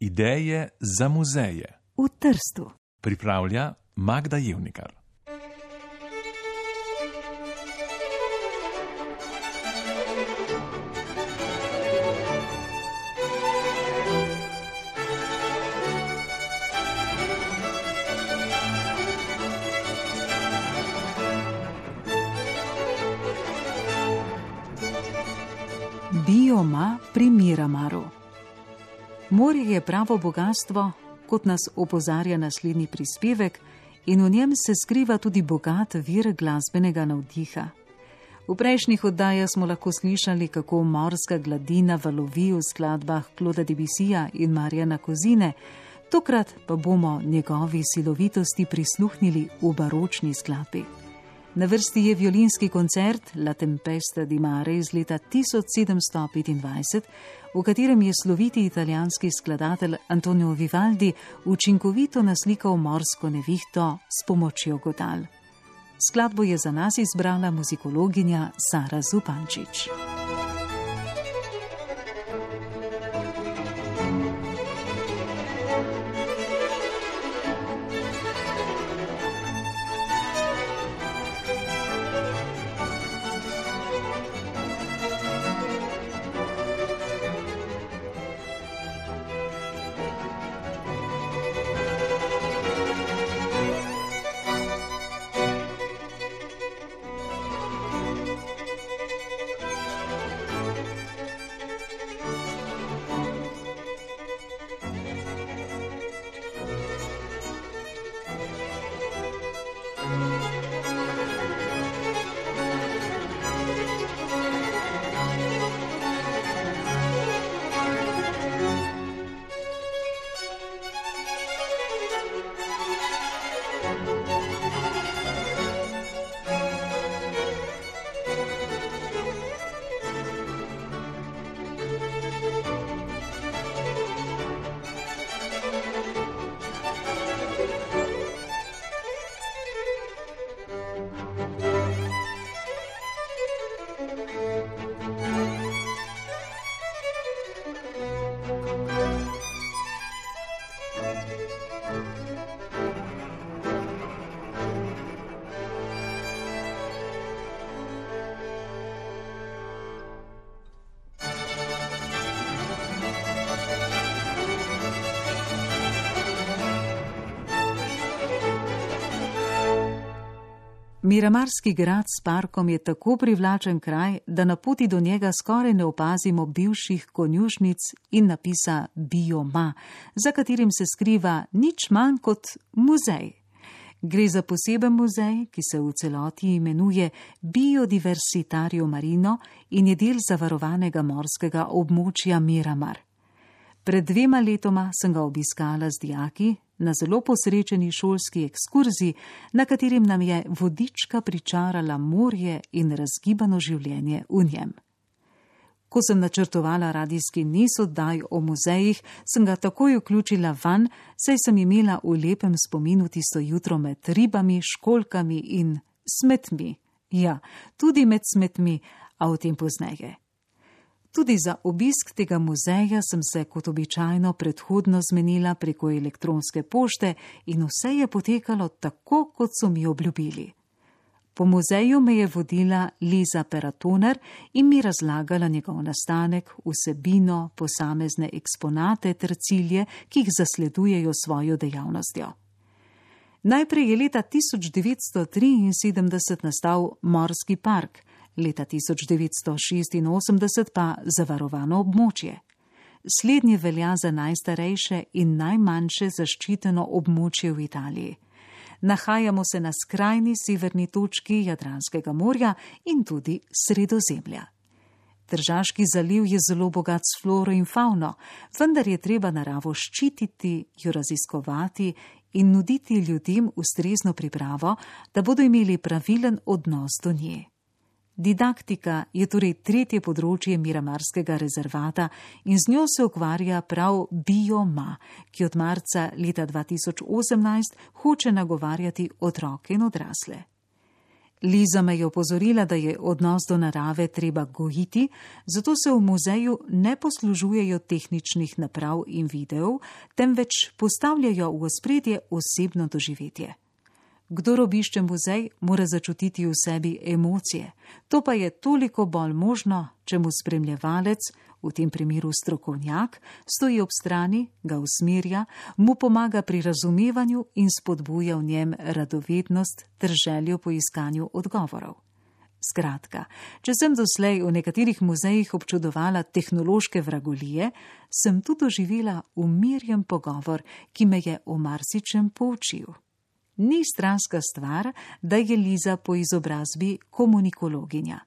Ideje za muzeje v Trstu. pripravlja Magda Jevnikar. Bioma pri Miramaru. Morje je pravo bogatstvo, kot nas opozarja naslednji prispevek, in v njem se skriva tudi bogat vir glasbenega navdiha. V prejšnjih oddajah smo lahko slišali, kako morska gladina valovi v skladbah Kloda Debisija in Marjana Kozine, tokrat pa bomo njegovi silovitosti prisluhnili v baročni skladbi. Na vrsti je violinski koncert La Tempesta di Mare iz leta 1725, v katerem je sloviti italijanski skladatelj Antonio Vivaldi učinkovito naslikal morsko nevihto s pomočjo godal. Skladbo je za nas izbrala muzikologinja Sara Zupančič. Miramarski grad s parkom je tako privlačen kraj, da na poti do njega skoraj ne opazimo bivših konjušnic in napisa Bioma, za katerim se skriva nič manj kot muzej. Gre za poseben muzej, ki se v celoti imenuje Biodiversitario Marino in je del zavarovanega morskega območja Miramar. Pred dvema letoma sem ga obiskala z dijaki na zelo posrečeni šolski ekskurziji, na katerim nam je vodička pričarala morje in razgibano življenje v njem. Ko sem načrtovala radijski niz oddaj o muzejih, sem ga takoj vključila van, saj sem imela v lepem spominu tisto jutro med ribami, školkami in smetmi. Ja, tudi med smetmi, a o tem pozneje. Tudi za obisk tega muzeja sem se kot običajno predhodno zmenila preko elektronske pošte in vse je potekalo tako, kot so mi obljubili. Po muzeju me je vodila Liza Peratoner in mi razlagala njegov nastanek, vsebino, posamezne eksponate ter cilje, ki jih zasledujejo svojo dejavnostjo. Najprej je leta 1973 nastal Morski park, leta 1986 pa zavarovano območje. Slednje velja za najstarejše in najmanjše zaščiteno območje v Italiji. Nahajamo se na skrajni severni točki Jadranskega morja in tudi Sredozemlja. Držaški zaliv je zelo bogat s floro in fauno, vendar je treba naravo ščititi, jo raziskovati in nuditi ljudem ustrezno pripravo, da bodo imeli pravilen odnos do nje. Didaktika je torej tretje področje Miramarskega rezervata in z njo se ukvarja prav Bioma, ki od marca leta 2018 hoče nagovarjati otroke in odrasle. Liza me je opozorila, da je odnos do narave treba gojiti, zato se v muzeju ne poslužujejo tehničnih naprav in videov, temveč postavljajo v ospredje osebno doživetje. Kdor obišče muzej, mora začutiti v sebi emocije. To pa je toliko bolj možno, če mu spremljevalec, v tem primeru strokovnjak, stoji ob strani, ga usmerja, mu pomaga pri razumevanju in spodbuja v njem radovednost ter željo po iskanju odgovorov. Skratka, če sem doslej v nekaterih muzejih občudovala tehnološke vragolije, sem tu doživela umirjen pogovor, ki me je o marsičem poučil ni stranska stvar, da je Liza po izobrazbi komunikologinja.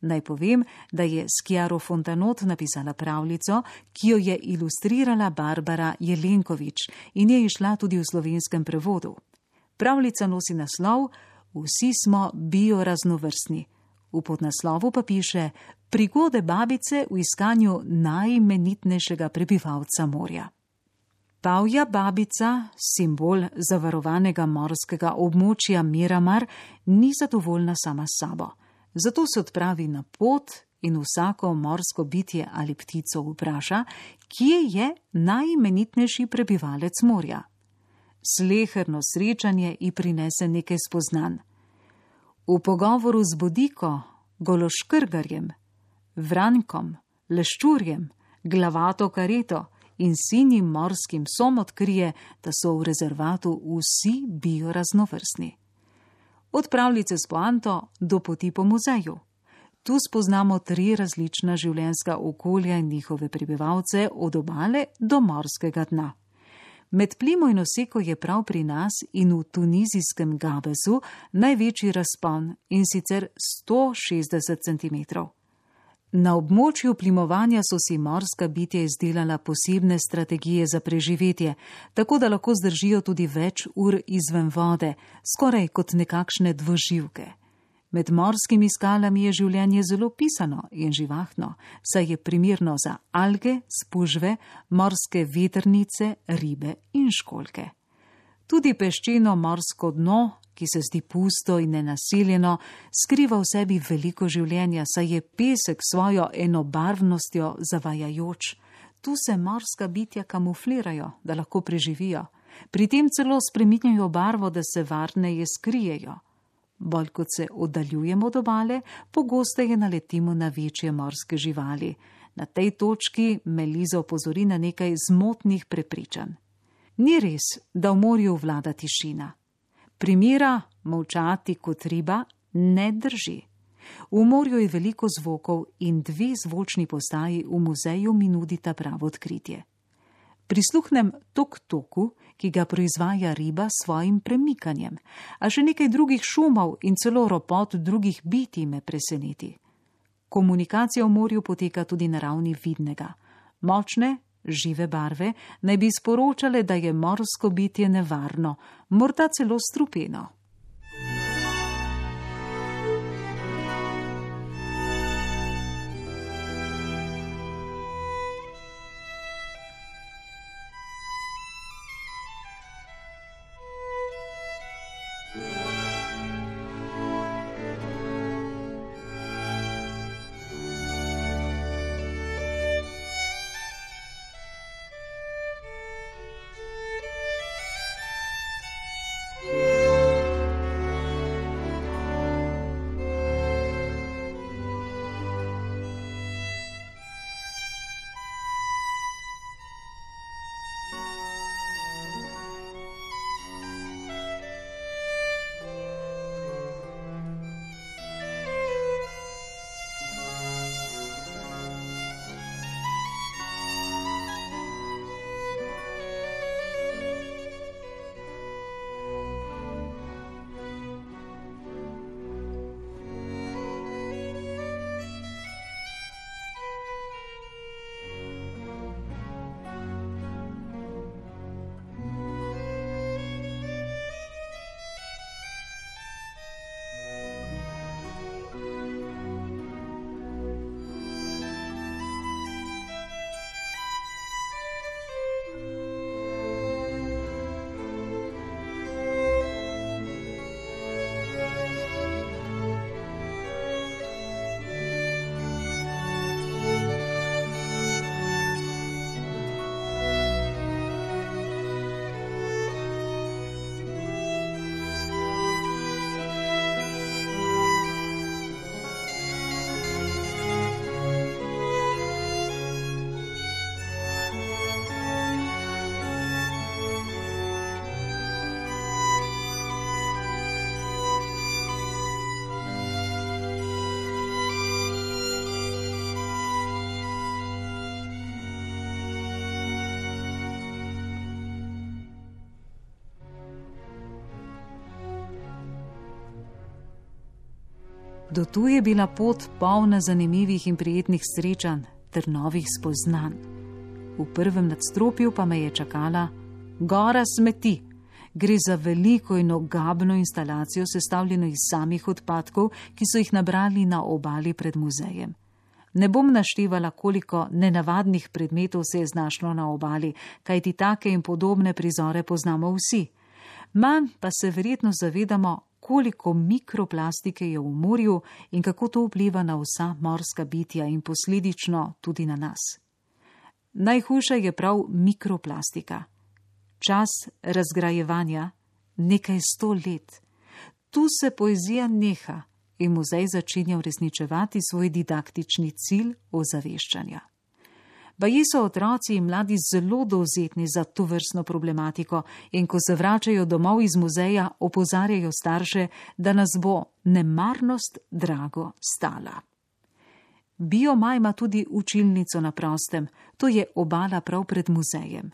Naj povem, da je Skjaro Fontanot napisala pravljico, ki jo je ilustrirala Barbara Jelenkovič in je išla tudi v slovenskem prevodu. Pravljica nosi naslov Vsi smo bioraznovrstni. V podnaslovu pa piše Prigode babice v iskanju najimenitnejšega prebivalca morja. Pavja babica, simbol zavarovanega morskega območja Miramar, ni zadovoljna sama s sabo. Zato se odpravi na pot in vsako morsko bitje ali ptico vpraša, kje je najimenitnejši prebivalec morja. Sleherno srečanje ji prinese nekaj spoznan. V pogovoru z bodiko, gološkrgarjem, vrankom, leščurjem, glavato kareto, in sinjim morskim som odkrije, da so v rezervatu vsi bioraznovrstni. Od pravljice s poanto do poti po muzeju. Tu spoznamo tri različna življenjska okolja in njihove prebivalce, od obale do morskega dna. Med plimo in oseko je prav pri nas in v tunizijskem Gabezu največji razpon in sicer 160 cm. Na območju plimovanja so si morska bitja izdelala posebne strategije za preživetje, tako da lahko zdržijo tudi več ur izven vode, skoraj kot nekakšne dvoživke. Med morskimi skalami je življenje zelo pisano in živahno, saj je primirno za alge, spužve, morske veternice, ribe in školke. Tudi peščeno morsko dno ki se zdi pusto in nenaseljeno, skriva v sebi veliko življenja, saj je pesek svojo enobarvnostjo zavajajoč. Tu se morska bitja kamuflirajo, da lahko preživijo, pri tem celo spreminjajo barvo, da se varneje skrijejo. Bolj kot se oddaljujemo od obale, pogosteje naletimo na večje morske živali. Na tej točki Meliza opozori na nekaj zmotnih prepričanj. Ni res, da v morju vlada tišina primera molčati kot riba ne drži. V morju je veliko zvokov in dve zvočni postaji v muzeju mi nudita pravo odkritje. Prisluhnem tok toku, ki ga proizvaja riba s svojim premikanjem, a še nekaj drugih šumov in celo ropot drugih biti me preseneti. Komunikacija v morju poteka tudi na ravni vidnega. Močne, žive barve, naj bi sporočale, da je morsko bitje nevarno, morda celo strupeno. Do tu je bila pot polna zanimivih in prijetnih srečanj ter novih spoznanj. V prvem nadstropju pa me je čakala gora smeti. Gre za veliko in ogabno instalacijo, sestavljeno iz samih odpadkov, ki so jih nabrali na obali pred muzejem. Ne bom naštevala, koliko nenavadnih predmetov se je znašlo na obali, kajti take in podobne prizore poznamo vsi. Manj pa se verjetno zavedamo, koliko mikroplastike je v morju in kako to vpliva na vsa morska bitja in posledično tudi na nas. Najhujša je prav mikroplastika. Čas razgrajevanja nekaj sto let. Tu se poezija neha in muzej začenja uresničevati svoj didaktični cilj ozaveščanja. Baji so otroci in mladi zelo dovzetni za to vrstno problematiko in ko se vračajo domov iz muzeja, opozarjajo starše, da nas bo nemarnost drago stala. Bioma ima tudi učilnico na prostem, to je obala prav pred muzejem.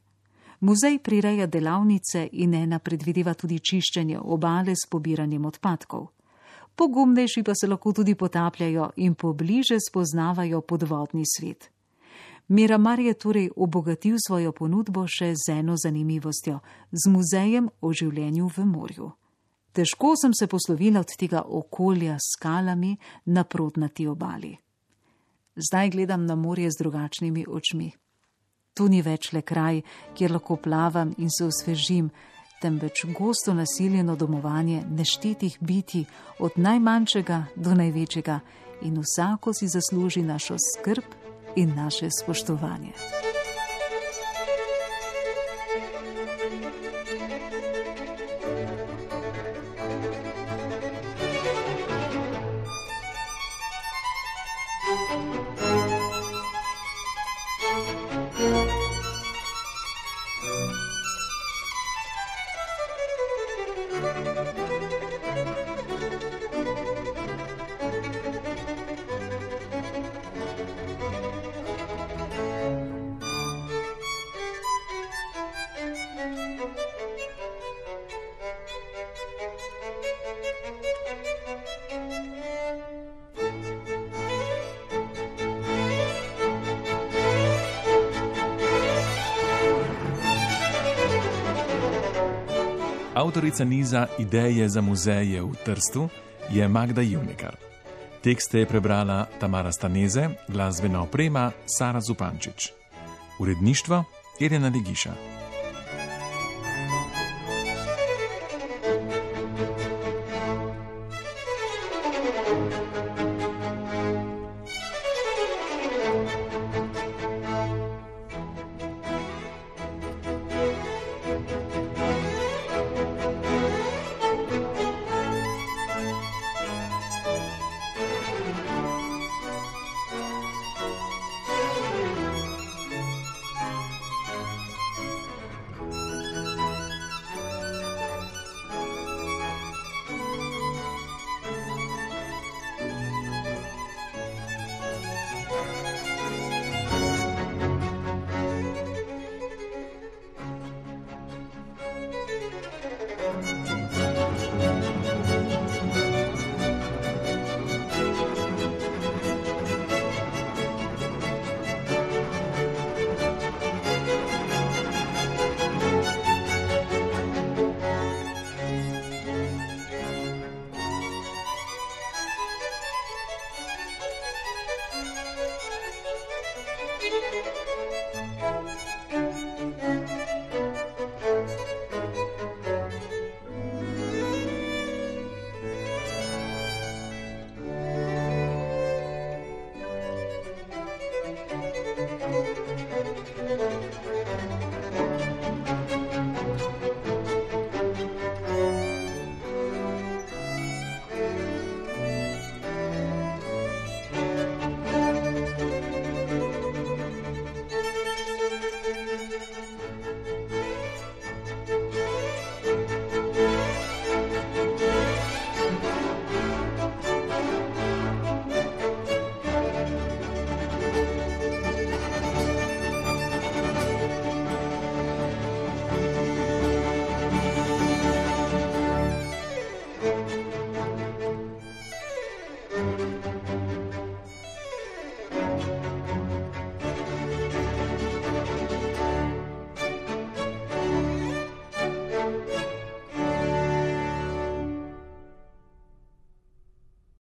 Muzej prireja delavnice in ena predvideva tudi čiščenje obale s pobiranjem odpadkov. Pogumnejši pa se lahko tudi potapljajo in pobliže spoznavajo podvodni svet. Miramar je torej obogatil svojo ponudbo še z eno zanimivostjo - z muzejem o življenju v morju. Težko sem se poslovila od tega okolja s skalami na protnati obali. Zdaj gledam na morje z drugačnimi očmi. Tu ni več le kraj, kjer lahko plavam in se osvežim, temveč gosto nasiljeno domovanje neštetih biti, od najmanjšega do največjega, in vsako si zasluži našo skrb i nasze spoštovanje. Avtorica niza Ideje za muzeje v Trstu je Magda Juvnikar. Tekste je prebrala Tamara Staneze, glasbena oprema Sara Zupančič. Uredništvo Irena Legiša.